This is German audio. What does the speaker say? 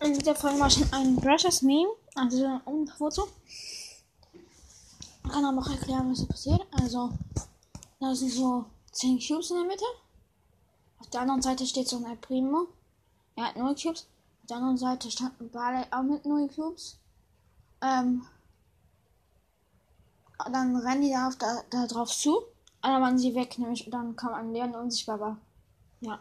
In dieser Folge mache schon ein Precious Meme, also ein Foto. Ich kann aber auch erklären, was hier passiert. Also, da sind so 10 Cubes in der Mitte. Auf der anderen Seite steht so ein Primo. Er hat 0 Cubes. Auf der anderen Seite stand ein Barley auch mit 0 Cubes. Ähm, dann rennen die da, auf da, da drauf zu. Und dann waren sie weg, nämlich dann kam ein Leon unsichtbar war. Ja.